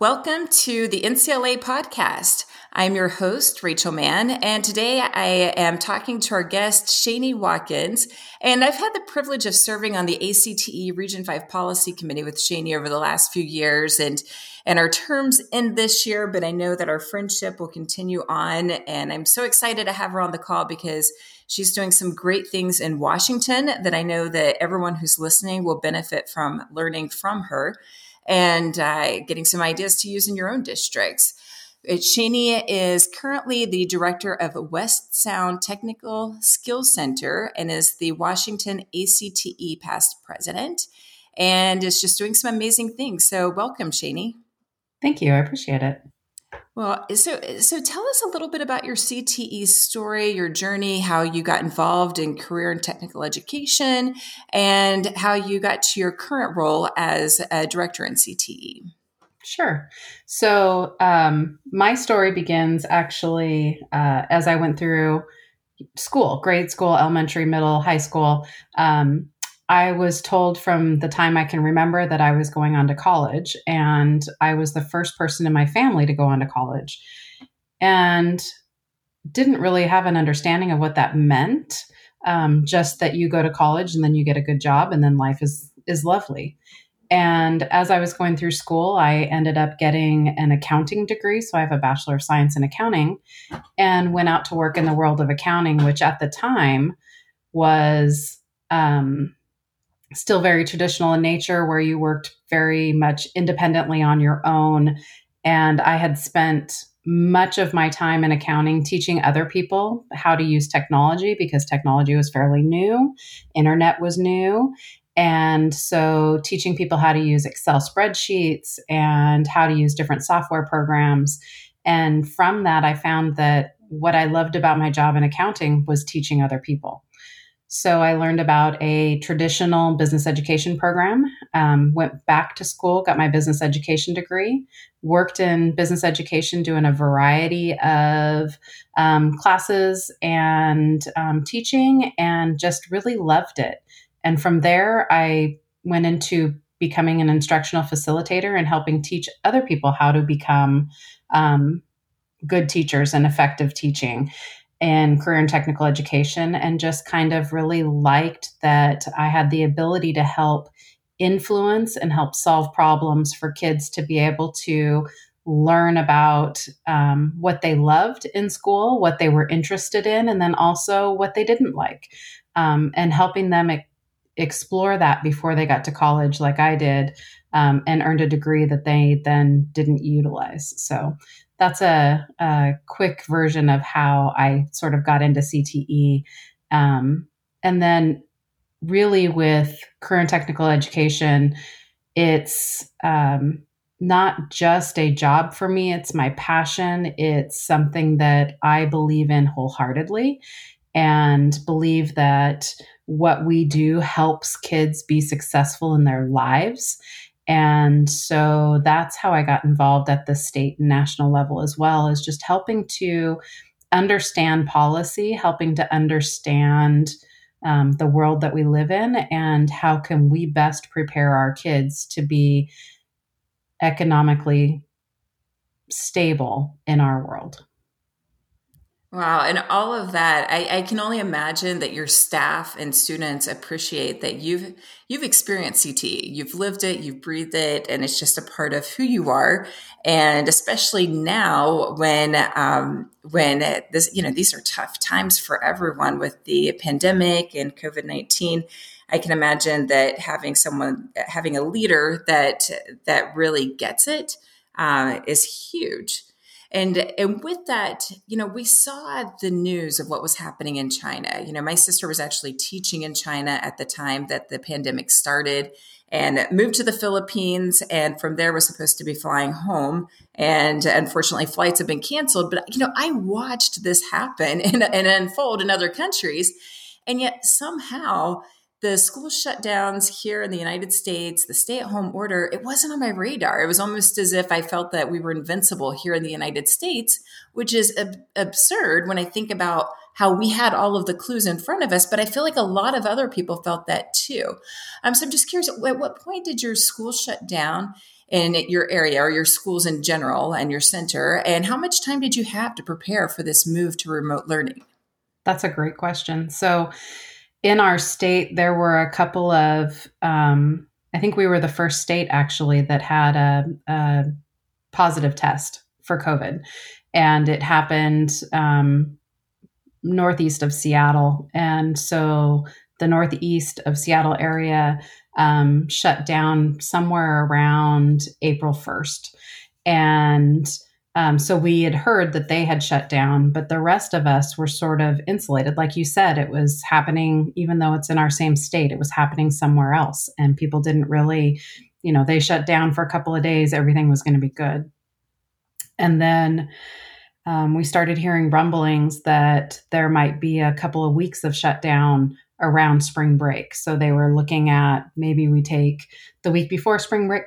Welcome to the NCLA podcast. I'm your host, Rachel Mann, and today I am talking to our guest, Shani Watkins. And I've had the privilege of serving on the ACTE Region 5 Policy Committee with Shani over the last few years. And, and our terms end this year, but I know that our friendship will continue on. And I'm so excited to have her on the call because she's doing some great things in Washington that I know that everyone who's listening will benefit from learning from her and uh, getting some ideas to use in your own districts. Shani is currently the director of West Sound Technical Skills Center and is the Washington ACTE past president and is just doing some amazing things. So, welcome, Shani. Thank you. I appreciate it. Well, so so tell us a little bit about your CTE story, your journey, how you got involved in career and technical education, and how you got to your current role as a director in CTE. Sure. So um, my story begins actually uh, as I went through school, grade school, elementary, middle, high school. Um, I was told from the time I can remember that I was going on to college, and I was the first person in my family to go on to college. And didn't really have an understanding of what that meant. Um, just that you go to college and then you get a good job, and then life is is lovely. And as I was going through school, I ended up getting an accounting degree. So I have a Bachelor of Science in Accounting and went out to work in the world of accounting, which at the time was um, still very traditional in nature, where you worked very much independently on your own. And I had spent much of my time in accounting teaching other people how to use technology because technology was fairly new, internet was new. And so, teaching people how to use Excel spreadsheets and how to use different software programs. And from that, I found that what I loved about my job in accounting was teaching other people. So, I learned about a traditional business education program, um, went back to school, got my business education degree, worked in business education doing a variety of um, classes and um, teaching, and just really loved it. And from there, I went into becoming an instructional facilitator and helping teach other people how to become um, good teachers and effective teaching in career and technical education, and just kind of really liked that I had the ability to help influence and help solve problems for kids to be able to learn about um, what they loved in school, what they were interested in, and then also what they didn't like, um, and helping them explore that before they got to college, like I did, um, and earned a degree that they then didn't utilize. So that's a, a quick version of how I sort of got into CTE. Um, and then, really, with career technical education, it's um, not just a job for me, it's my passion. It's something that I believe in wholeheartedly and believe that what we do helps kids be successful in their lives. And so that's how I got involved at the state and national level as well, is just helping to understand policy, helping to understand um, the world that we live in, and how can we best prepare our kids to be economically stable in our world. Wow. And all of that, I, I, can only imagine that your staff and students appreciate that you've you've experienced CTE. You've lived it, you've breathed it, and it's just a part of who you are. And especially now when um, when this, you know, these are tough times for everyone with the pandemic and COVID-19. I can imagine that having someone having a leader that that really gets it uh, is huge. And and with that, you know, we saw the news of what was happening in China. You know, my sister was actually teaching in China at the time that the pandemic started and moved to the Philippines and from there was supposed to be flying home. And unfortunately flights have been canceled. But you know I watched this happen and, and unfold in other countries. And yet somehow the school shutdowns here in the United States, the stay at home order, it wasn't on my radar. It was almost as if I felt that we were invincible here in the United States, which is ab- absurd when I think about how we had all of the clues in front of us. But I feel like a lot of other people felt that too. Um, so I'm just curious, at what point did your school shut down? in your area or your schools in general and your center? And how much time did you have to prepare for this move to remote learning? That's a great question. So, in our state, there were a couple of, um, I think we were the first state actually that had a, a positive test for COVID. And it happened um, northeast of Seattle. And so the northeast of Seattle area um, shut down somewhere around April 1st. And um, so we had heard that they had shut down, but the rest of us were sort of insulated. Like you said, it was happening, even though it's in our same state, it was happening somewhere else. And people didn't really, you know, they shut down for a couple of days, everything was going to be good. And then um, we started hearing rumblings that there might be a couple of weeks of shutdown around spring break. So they were looking at maybe we take the week before spring break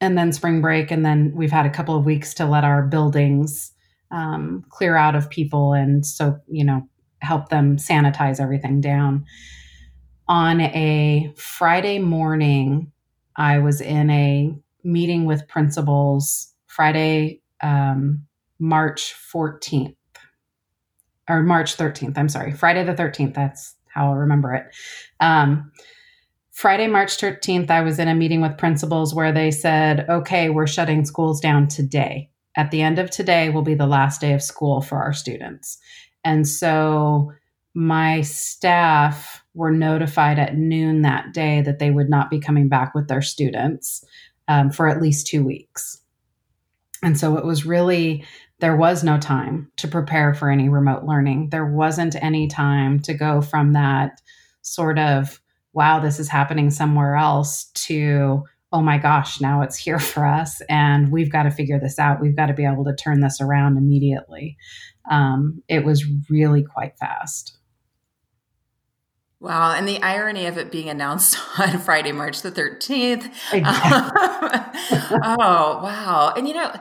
and then spring break, and then we've had a couple of weeks to let our buildings um, clear out of people and so, you know, help them sanitize everything down. On a Friday morning, I was in a meeting with principals Friday um, March 14th or March 13th. I'm sorry, Friday the 13th. That's how I'll remember it. Um, Friday, March 13th, I was in a meeting with principals where they said, okay, we're shutting schools down today. At the end of today will be the last day of school for our students. And so my staff were notified at noon that day that they would not be coming back with their students um, for at least two weeks. And so it was really there was no time to prepare for any remote learning. There wasn't any time to go from that sort of, wow, this is happening somewhere else to, oh my gosh, now it's here for us. And we've got to figure this out. We've got to be able to turn this around immediately. Um, it was really quite fast. Wow. And the irony of it being announced on Friday, March the 13th. Exactly. oh, wow. And you know,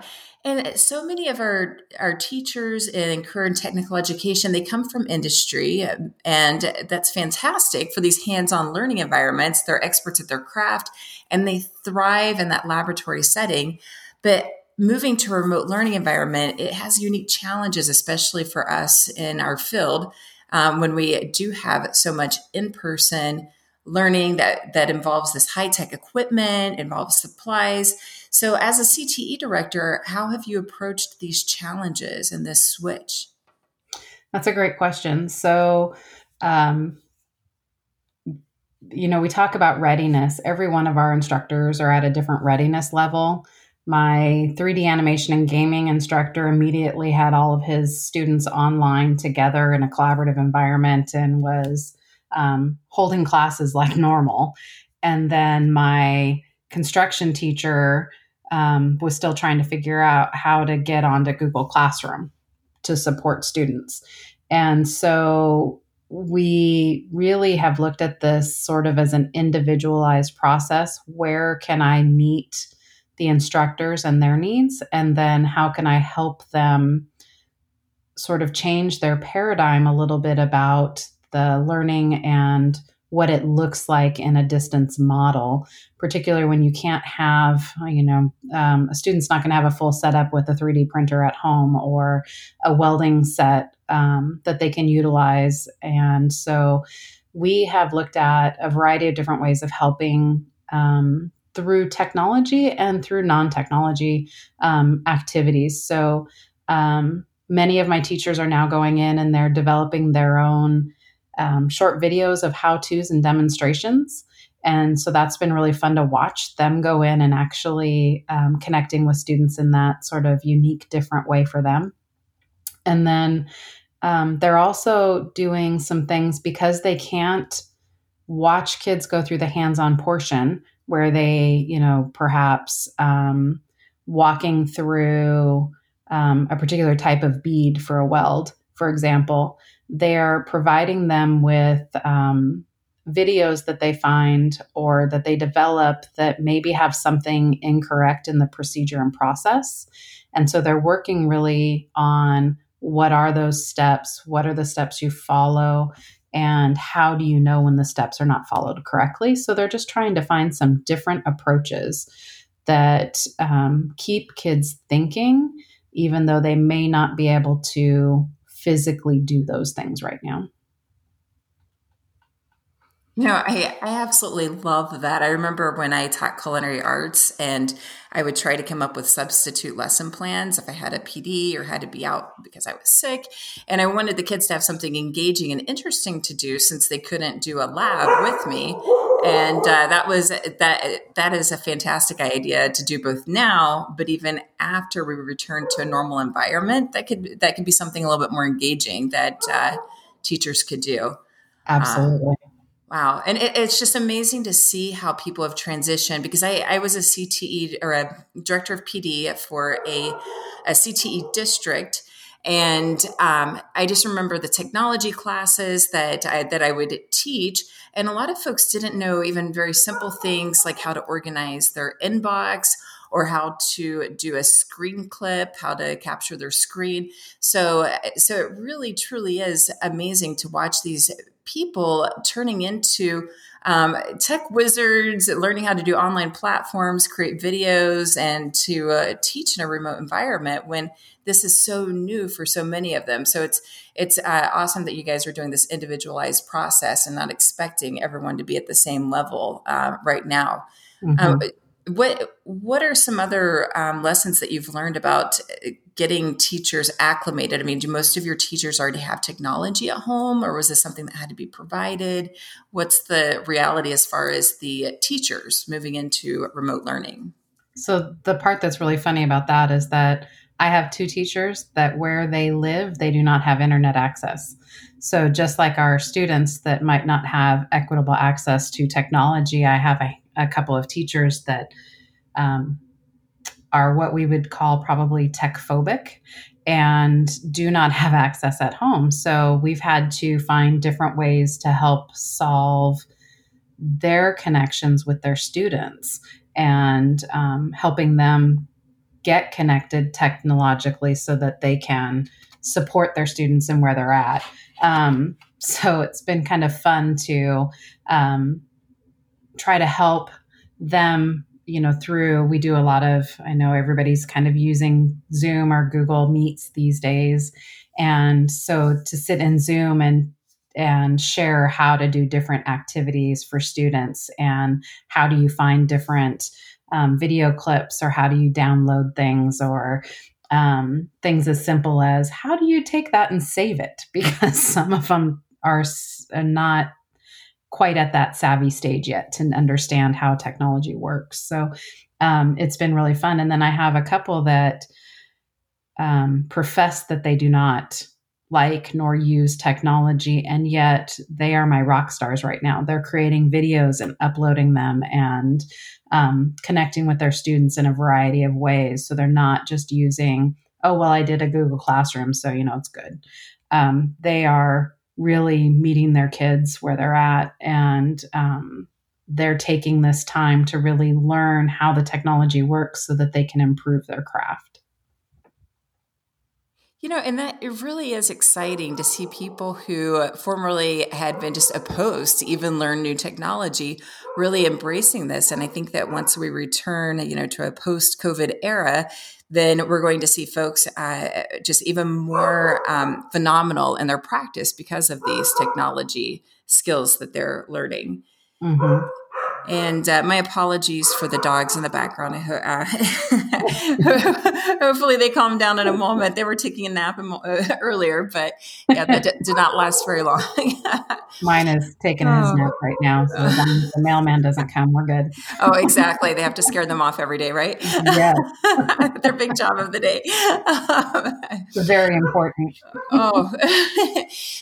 and so many of our, our teachers in career technical education, they come from industry, um, and that's fantastic for these hands-on learning environments. They're experts at their craft, and they thrive in that laboratory setting. But moving to a remote learning environment, it has unique challenges, especially for us in our field um, when we do have so much in-person learning that that involves this high-tech equipment, involves supplies. So, as a CTE director, how have you approached these challenges and this switch? That's a great question. So, um, you know, we talk about readiness. Every one of our instructors are at a different readiness level. My 3D animation and gaming instructor immediately had all of his students online together in a collaborative environment and was um, holding classes like normal. And then my construction teacher um, was still trying to figure out how to get onto Google Classroom to support students. And so we really have looked at this sort of as an individualized process. Where can I meet the instructors and their needs? And then how can I help them sort of change their paradigm a little bit about the learning and what it looks like in a distance model, particularly when you can't have, you know, um, a student's not going to have a full setup with a 3D printer at home or a welding set um, that they can utilize. And so we have looked at a variety of different ways of helping um, through technology and through non technology um, activities. So um, many of my teachers are now going in and they're developing their own um, short videos of how to's and demonstrations. And so that's been really fun to watch them go in and actually um, connecting with students in that sort of unique, different way for them. And then um, they're also doing some things because they can't watch kids go through the hands on portion where they, you know, perhaps um, walking through um, a particular type of bead for a weld, for example they're providing them with um, videos that they find or that they develop that maybe have something incorrect in the procedure and process. And so they're working really on what are those steps? What are the steps you follow? And how do you know when the steps are not followed correctly? So they're just trying to find some different approaches that um, keep kids thinking, even though they may not be able to physically do those things right now. No, I, I absolutely love that. I remember when I taught culinary arts and I would try to come up with substitute lesson plans if I had a PD or had to be out because I was sick. And I wanted the kids to have something engaging and interesting to do since they couldn't do a lab with me. And uh, that was that that is a fantastic idea to do both now, but even after we return to a normal environment, that could that could be something a little bit more engaging that uh, teachers could do. Absolutely. Um, Wow. And it, it's just amazing to see how people have transitioned because I, I was a CTE or a director of PD for a, a CTE district. And um, I just remember the technology classes that I, that I would teach. And a lot of folks didn't know even very simple things like how to organize their inbox or how to do a screen clip, how to capture their screen. So, so it really truly is amazing to watch these people turning into um, tech wizards, learning how to do online platforms, create videos, and to uh, teach in a remote environment when this is so new for so many of them. So it's it's uh, awesome that you guys are doing this individualized process and not expecting everyone to be at the same level uh, right now. Mm-hmm. Um, what what are some other um, lessons that you've learned about uh, getting teachers acclimated? I mean, do most of your teachers already have technology at home, or was this something that had to be provided? What's the reality as far as the teachers moving into remote learning? So the part that's really funny about that is that I have two teachers that where they live, they do not have internet access. So just like our students that might not have equitable access to technology, I have a a couple of teachers that um, are what we would call probably tech phobic and do not have access at home. So we've had to find different ways to help solve their connections with their students and um, helping them get connected technologically so that they can support their students and where they're at. Um, so it's been kind of fun to um, try to help them you know through we do a lot of i know everybody's kind of using zoom or google meets these days. And so to sit in zoom and and share how to do different activities for students and how do you find different um, video clips or how do you download things or um, things as simple as how do you take that and save it? Because some of them are, are not quite at that savvy stage yet to understand how technology works. So um, it's been really fun. And then I have a couple that um, profess that they do not like nor use technology, and yet they are my rock stars right now. They're creating videos and uploading them and um, connecting with their students in a variety of ways. So they're not just using, oh, well, I did a Google Classroom, so you know it's good. Um, they are really meeting their kids where they're at and um, they're taking this time to really learn how the technology works so that they can improve their craft you know, and that it really is exciting to see people who formerly had been just opposed to even learn new technology really embracing this. And I think that once we return, you know, to a post COVID era, then we're going to see folks uh, just even more um, phenomenal in their practice because of these technology skills that they're learning. Mm-hmm. And uh, my apologies for the dogs in the background. Uh, hopefully, they calm down in a moment. They were taking a nap uh, earlier, but yeah, that did not last very long. Mine is taking oh. his nap right now, so the mailman doesn't come, we're good. oh, exactly. They have to scare them off every day, right? Yeah, their big job of the day. it's very important. oh,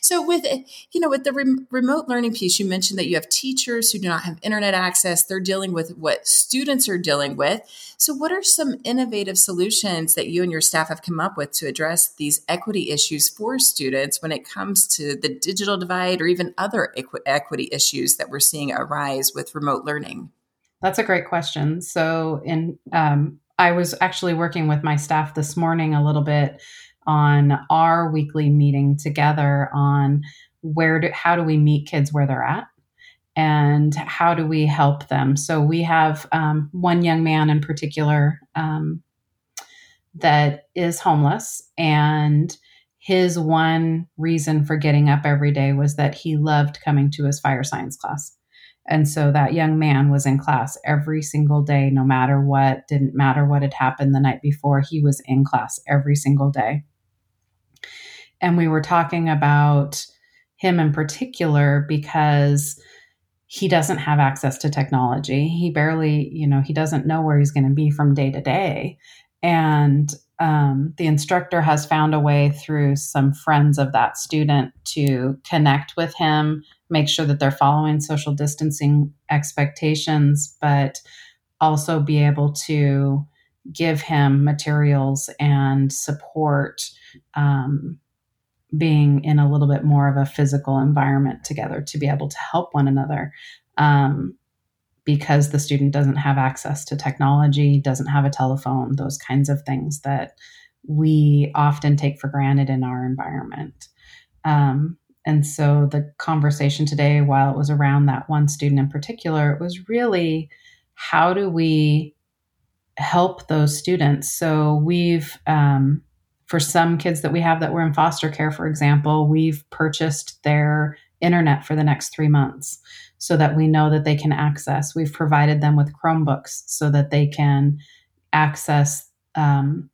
so with you know with the re- remote learning piece, you mentioned that you have teachers who do not have internet access access, they're dealing with what students are dealing with. So, what are some innovative solutions that you and your staff have come up with to address these equity issues for students when it comes to the digital divide or even other equi- equity issues that we're seeing arise with remote learning? That's a great question. So, in um, I was actually working with my staff this morning a little bit on our weekly meeting together on where do how do we meet kids where they're at and how do we help them? So we have um, one young man in particular um, that is homeless, and his one reason for getting up every day was that he loved coming to his fire science class. And so that young man was in class every single day, no matter what, didn't matter what had happened the night before, he was in class every single day. And we were talking about him in particular because he doesn't have access to technology. He barely, you know, he doesn't know where he's going to be from day to day. And um, the instructor has found a way through some friends of that student to connect with him, make sure that they're following social distancing expectations, but also be able to give him materials and support um, being in a little bit more of a physical environment together to be able to help one another um, because the student doesn't have access to technology, doesn't have a telephone, those kinds of things that we often take for granted in our environment. Um, and so the conversation today, while it was around that one student in particular, it was really how do we help those students? So we've um, for some kids that we have that were in foster care, for example, we've purchased their internet for the next three months so that we know that they can access. We've provided them with Chromebooks so that they can access um,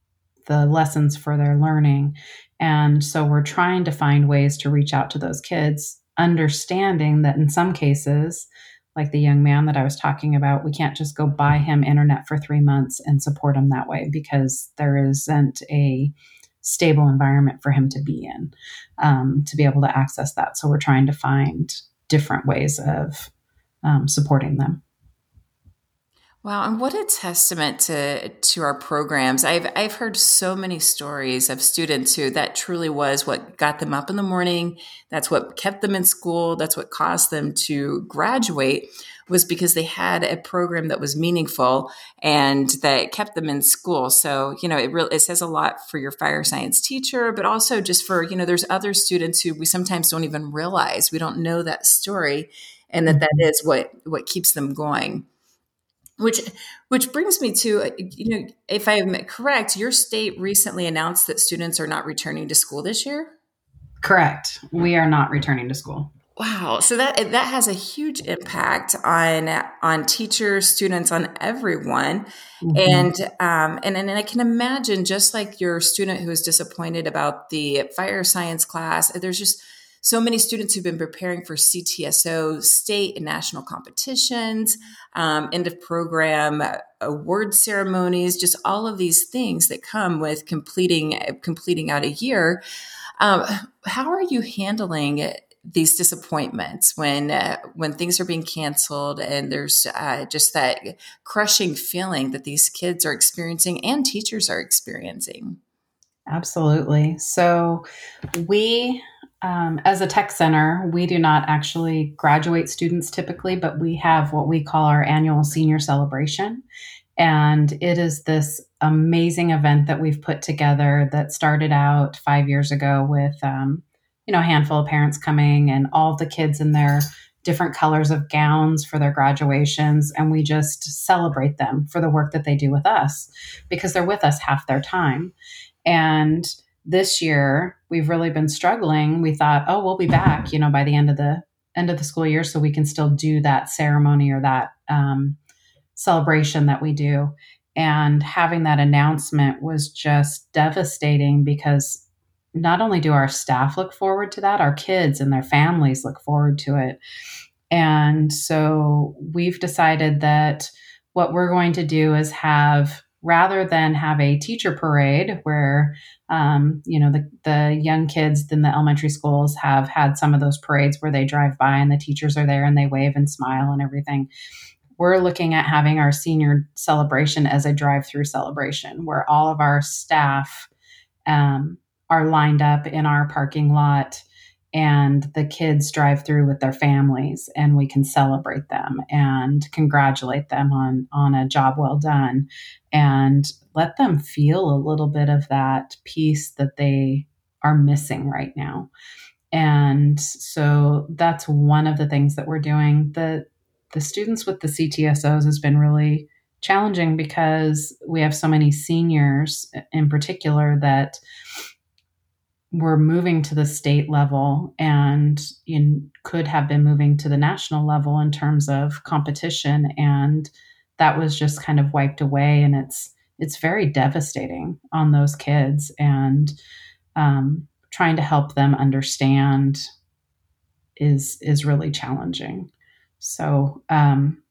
the lessons for their learning. And so we're trying to find ways to reach out to those kids, understanding that in some cases, like the young man that I was talking about, we can't just go buy him internet for three months and support him that way because there isn't a stable environment for him to be in um, to be able to access that. So we're trying to find different ways of um, supporting them. Wow, and what a testament to to our programs. I've I've heard so many stories of students who that truly was what got them up in the morning. That's what kept them in school. That's what caused them to graduate was because they had a program that was meaningful and that kept them in school. So, you know, it really it says a lot for your fire science teacher, but also just for, you know, there's other students who we sometimes don't even realize. We don't know that story and that that mm-hmm. what what keeps them going which which brings me to you know if i'm correct your state recently announced that students are not returning to school this year? Correct. We are not returning to school. Wow. So that that has a huge impact on on teachers students on everyone. Mm-hmm. and um and, and i can imagine just like your student who was disappointed about the fire science class there's just so many students who've been preparing for CTSO state and national competitions, um, end of program uh, award ceremonies, just all of these things that come with completing completing out a year. Um, how are you handling these disappointments when uh, when things are being canceled and there's uh, just that crushing feeling that these kids are experiencing and teachers are experiencing? Absolutely. So we um, as a tech center, we do not actually graduate students typically, but we have what we call our annual senior celebration. And it is this amazing event that we've put together that started out five years ago with, um, you know, a handful of parents coming and all the kids in their different colors of gowns for their graduations. And we just celebrate them for the work that they do with us because they're with us half their time. And this year we've really been struggling. We thought oh we'll be back you know by the end of the end of the school year so we can still do that ceremony or that um, celebration that we do. And having that announcement was just devastating because not only do our staff look forward to that our kids and their families look forward to it. And so we've decided that what we're going to do is have rather than have a teacher parade where um, you know the, the young kids in the elementary schools have had some of those parades where they drive by and the teachers are there and they wave and smile and everything. We're looking at having our senior celebration as a drive-through celebration where all of our staff um, are lined up in our parking lot and the kids drive through with their families and we can celebrate them and congratulate them on on a job well done and let them feel a little bit of that peace that they are missing right now and so that's one of the things that we're doing. The the students with the CTSOs has been really challenging because we have so many seniors in particular that were moving to the state level and in, could have been moving to the national level in terms of competition and that was just kind of wiped away and it's it's very devastating on those kids and um, trying to help them understand is is really challenging. So um,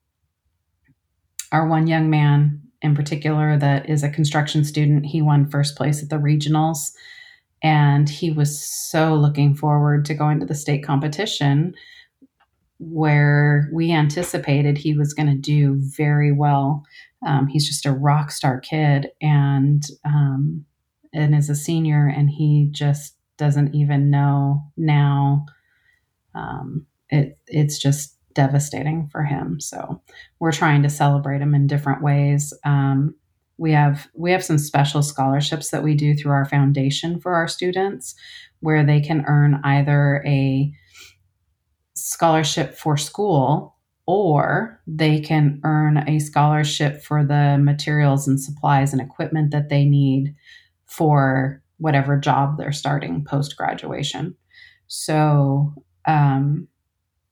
our one young man in particular that is a construction student he won first place at the regionals and he was so looking forward to going to the state competition where we anticipated he was going to do very well. Um, he's just a rock star kid and um, and is a senior, and he just doesn't even know now. Um, it it's just devastating for him. So we're trying to celebrate him in different ways. Um, we have we have some special scholarships that we do through our foundation for our students where they can earn either a scholarship for school or they can earn a scholarship for the materials and supplies and equipment that they need for whatever job they're starting post graduation. So um,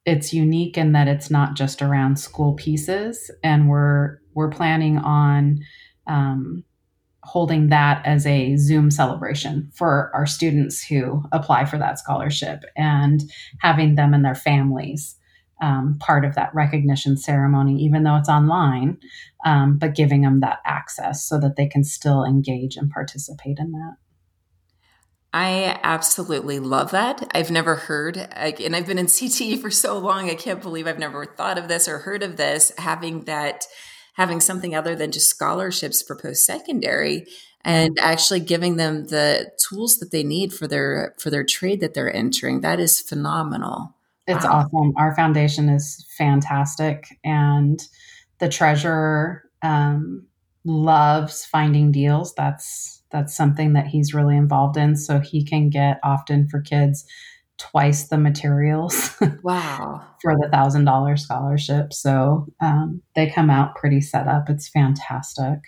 it's unique in that it's not just around school pieces, and we're we're planning on um, holding that as a Zoom celebration for our students who apply for that scholarship and having them and their families um, part of that recognition ceremony, even though it's online, um, but giving them that access so that they can still engage and participate in that. I absolutely love that. I've never heard, and I've been in CTE for so long, I can't believe I've never thought of this or heard of this, having that having something other than just scholarships for post secondary and actually giving them the tools that they need for their for their trade that they're entering. That is phenomenal. It's wow. awesome. Our foundation is fantastic and the treasurer um, loves finding deals. That's that's something that he's really involved in so he can get often for kids twice the materials. Wow. for the thousand dollar scholarship. So um, they come out pretty set up. It's fantastic.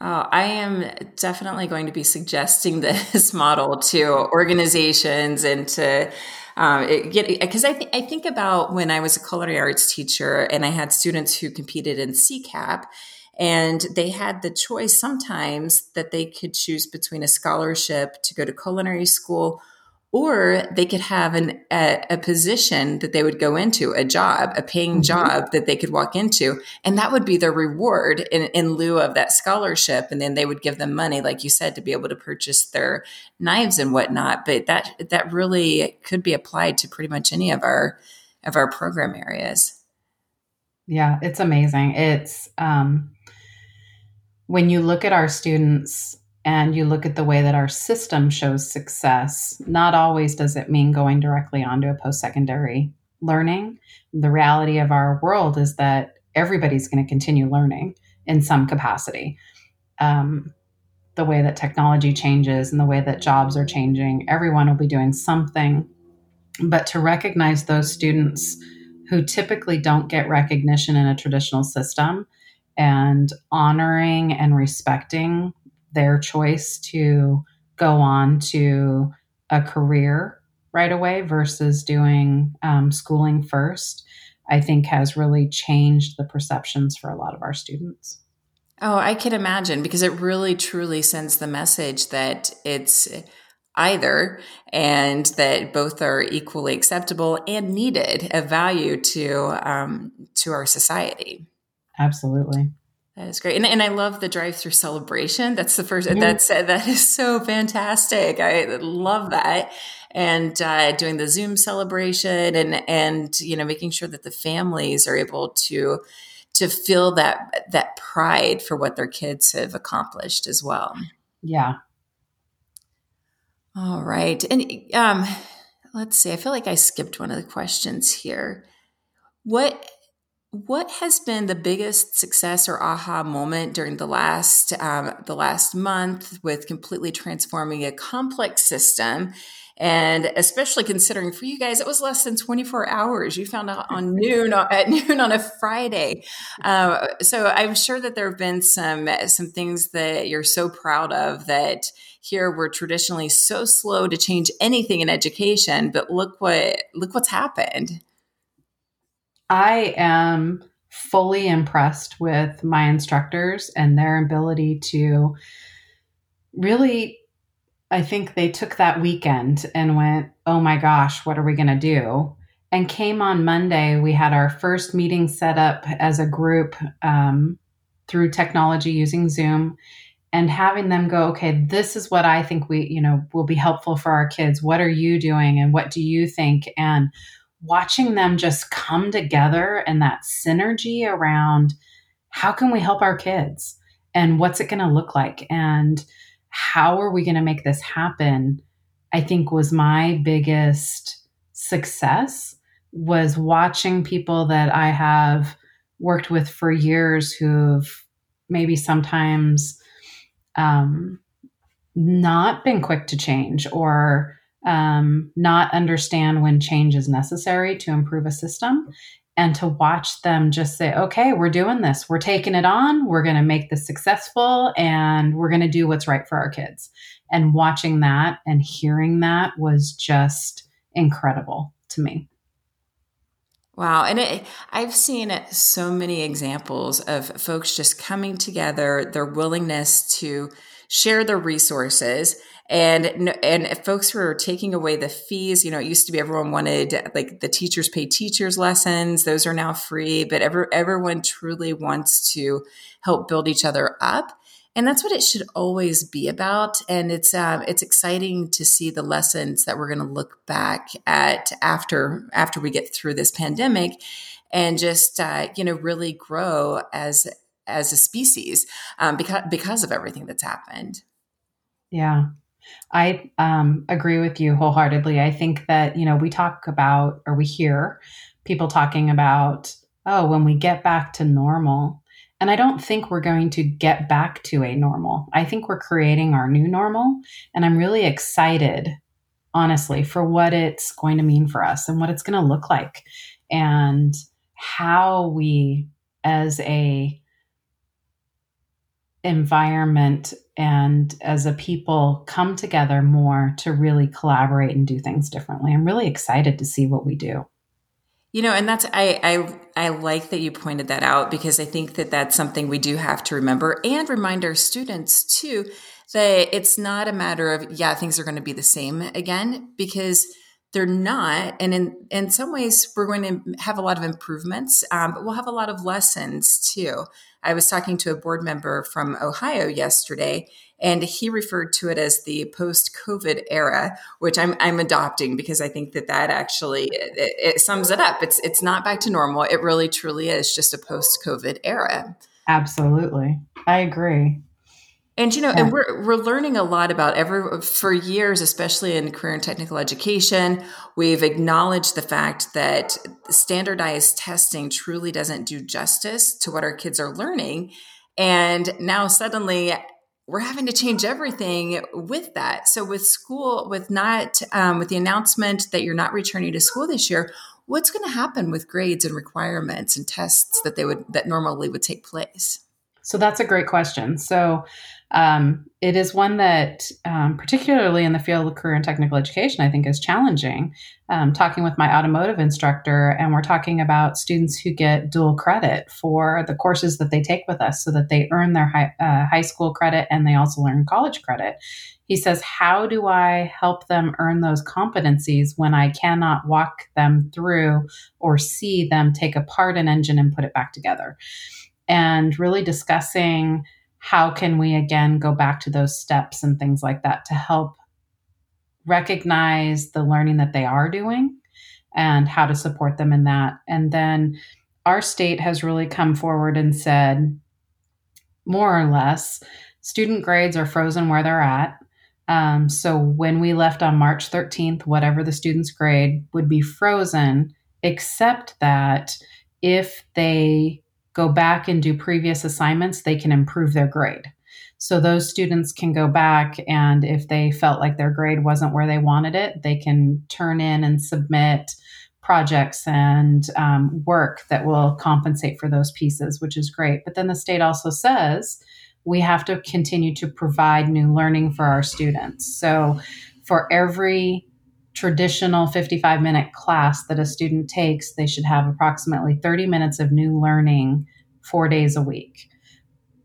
Oh, I am definitely going to be suggesting this model to organizations and to um, get because I, th- I think about when I was a culinary arts teacher and I had students who competed in CCAP and they had the choice sometimes that they could choose between a scholarship to go to culinary school or they could have an, a, a, position that they would go into, a job, a paying mm-hmm. job that they could walk into. And that would be their reward in, in lieu of that scholarship. And then they would give them money, like you said, to be able to purchase their knives and whatnot. But that, that really could be applied to pretty much any of our, of our program areas. Yeah, it's amazing. It's, um, when you look at our students and you look at the way that our system shows success, not always does it mean going directly onto a post secondary learning. The reality of our world is that everybody's going to continue learning in some capacity. Um, the way that technology changes and the way that jobs are changing, everyone will be doing something. But to recognize those students who typically don't get recognition in a traditional system and honoring and respecting their choice to go on to a career right away versus doing um, schooling first, I think has really changed the perceptions for a lot of our students. Oh, I can imagine because it really truly sends the message that it's either and that both are equally acceptable and needed of value to um, to our society. Absolutely. That is great, and, and I love the drive-through celebration. That's the 1st mm-hmm. That's that is so fantastic. I love that, and uh, doing the Zoom celebration, and and you know making sure that the families are able to to feel that that pride for what their kids have accomplished as well. Yeah. All right, and um, let's see. I feel like I skipped one of the questions here. What what has been the biggest success or aha moment during the last um, the last month with completely transforming a complex system And especially considering for you guys, it was less than 24 hours. You found out on noon at noon on a Friday. Uh, so I'm sure that there have been some some things that you're so proud of that here we're traditionally so slow to change anything in education, but look what look what's happened. I am fully impressed with my instructors and their ability to really I think they took that weekend and went, "Oh my gosh, what are we going to do?" And came on Monday. We had our first meeting set up as a group um, through technology using Zoom, and having them go, "Okay, this is what I think we, you know, will be helpful for our kids. What are you doing, and what do you think?" And watching them just come together and that synergy around how can we help our kids and what's it going to look like and how are we going to make this happen i think was my biggest success was watching people that i have worked with for years who've maybe sometimes um, not been quick to change or um, not understand when change is necessary to improve a system and to watch them just say, okay, we're doing this. We're taking it on. We're going to make this successful and we're going to do what's right for our kids. And watching that and hearing that was just incredible to me. Wow. And it, I've seen so many examples of folks just coming together, their willingness to share the resources. And and folks who are taking away the fees you know it used to be everyone wanted like the teachers pay teachers lessons. Those are now free. But ever, everyone truly wants to help build each other up. And that's what it should always be about. And it's um, it's exciting to see the lessons that we're going to look back at after after we get through this pandemic and just uh, you know really grow as as a species um, because because of everything that's happened yeah I um, agree with you wholeheartedly. I think that, you know, we talk about or we hear people talking about, oh, when we get back to normal. And I don't think we're going to get back to a normal. I think we're creating our new normal. And I'm really excited, honestly, for what it's going to mean for us and what it's going to look like and how we, as a environment and as a people come together more to really collaborate and do things differently. I'm really excited to see what we do. You know, and that's I I I like that you pointed that out because I think that that's something we do have to remember and remind our students too that it's not a matter of yeah things are going to be the same again because they're not. And in in some ways we're going to have a lot of improvements um, but we'll have a lot of lessons too. I was talking to a board member from ohio yesterday and he referred to it as the post-covid era which i'm, I'm adopting because i think that that actually it, it sums it up. It's it's not back to normal. It really truly is just a post-covid era. Absolutely. I agree and you know, yeah. and we're we're learning a lot about every for years, especially in career and technical education, we've acknowledged the fact that standardized testing truly doesn't do justice to what our kids are learning. And now suddenly we're having to change everything with that. So with school, with not um, with the announcement that you're not returning to school this year, what's going to happen with grades and requirements and tests that they would that normally would take place? So that's a great question. So um, it is one that, um, particularly in the field of career and technical education, I think is challenging. Um, talking with my automotive instructor, and we're talking about students who get dual credit for the courses that they take with us so that they earn their high, uh, high school credit and they also learn college credit. He says, How do I help them earn those competencies when I cannot walk them through or see them take apart an engine and put it back together? And really discussing how can we again go back to those steps and things like that to help recognize the learning that they are doing and how to support them in that. And then our state has really come forward and said, more or less, student grades are frozen where they're at. Um, so when we left on March 13th, whatever the student's grade would be frozen, except that if they go back and do previous assignments, they can improve their grade. So those students can go back and if they felt like their grade wasn't where they wanted it, they can turn in and submit projects and um, work that will compensate for those pieces, which is great. But then the state also says we have to continue to provide new learning for our students. So for every traditional 55 minute class that a student takes, they should have approximately 30 minutes of new learning four days a week.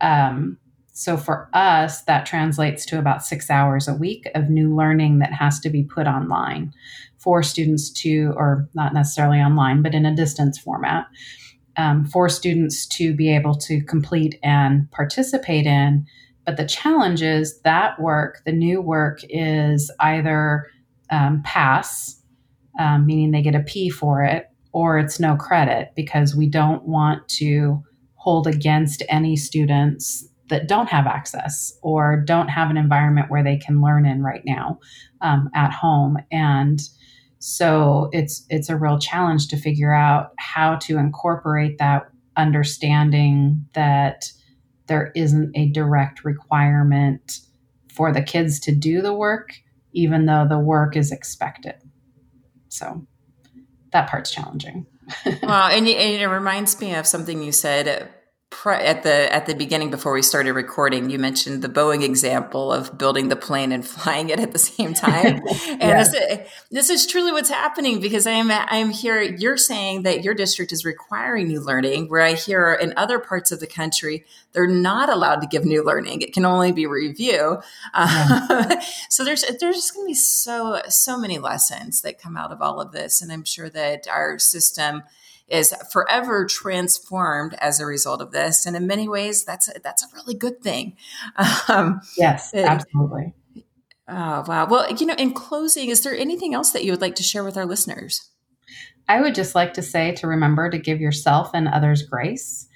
Um, so for us, that translates to about six hours a week of new learning that has to be put online for students to, or not necessarily online, but in a distance format, um, for students to be able to complete and participate in. But the challenge is that work, the new work, is either um, pass, um, meaning they get a P for it, or it's no credit because we don't want to hold against any students that don't have access or don't have an environment where they can learn in right now um, at home. And so it's it's a real challenge to figure out how to incorporate that understanding that there isn't a direct requirement for the kids to do the work even though the work is expected. So that part's challenging. well, and, and, it reminds me of something you said at the at the beginning before we started recording you mentioned the boeing example of building the plane and flying it at the same time and yes. this, this, is truly what's happening because i'm i'm here you're saying that your district is requiring new learning where i hear in other parts of the country they're not allowed to give new learning it can only be review yeah. so there's there's just going to be so so many lessons that come out of all of this and i'm sure that our system is forever transformed as a result of this. And in many ways, that's a, that's a really good thing. Um, yes, absolutely. Oh, wow. Well, you know, in closing, is there anything else that you would like to share with our listeners? I would just like to say to remember to give yourself and others grace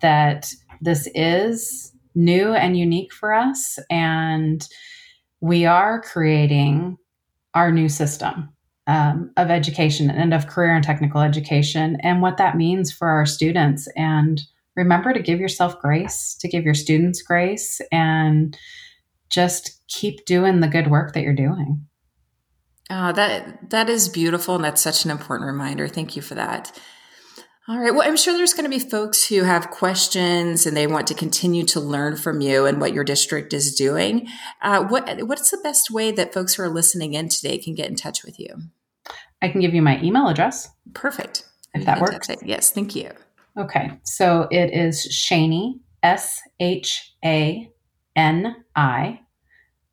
that this is new and unique for us. And we are creating our new system um, of education and of career and technical education and what that means for our students. And remember to give yourself grace, to give your students grace, and just keep doing the good work that you're doing. Oh, that that is beautiful, and that's such an important reminder. Thank you for that. All right. Well, I'm sure there's going to be folks who have questions and they want to continue to learn from you and what your district is doing. Uh, what What's the best way that folks who are listening in today can get in touch with you? I can give you my email address. Perfect. If that works. Yes. Thank you. Okay. So it is Shani, S H A N I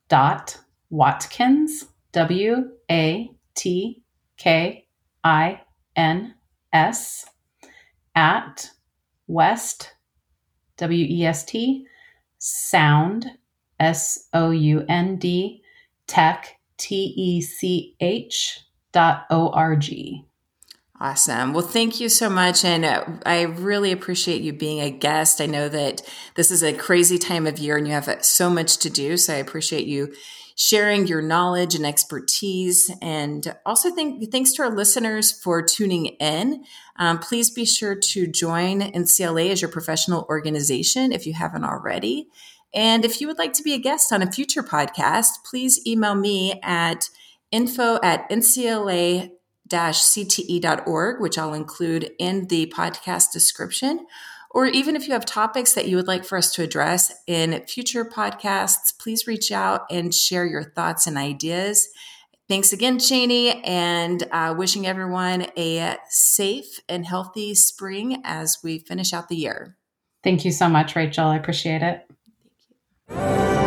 dot Watkins, W A T K I N S at West, W E S T, Sound, S O U N D, Tech, T E C H dot O R G. Awesome. Well, thank you so much. And I really appreciate you being a guest. I know that this is a crazy time of year and you have so much to do. So I appreciate you sharing your knowledge and expertise. And also, thank, thanks to our listeners for tuning in. Um, please be sure to join NCLA as your professional organization if you haven't already. And if you would like to be a guest on a future podcast, please email me at info at ncla cte.org, which I'll include in the podcast description. Or even if you have topics that you would like for us to address in future podcasts, please reach out and share your thoughts and ideas. Thanks again, Shani, and uh, wishing everyone a safe and healthy spring as we finish out the year. Thank you so much, Rachel. I appreciate it.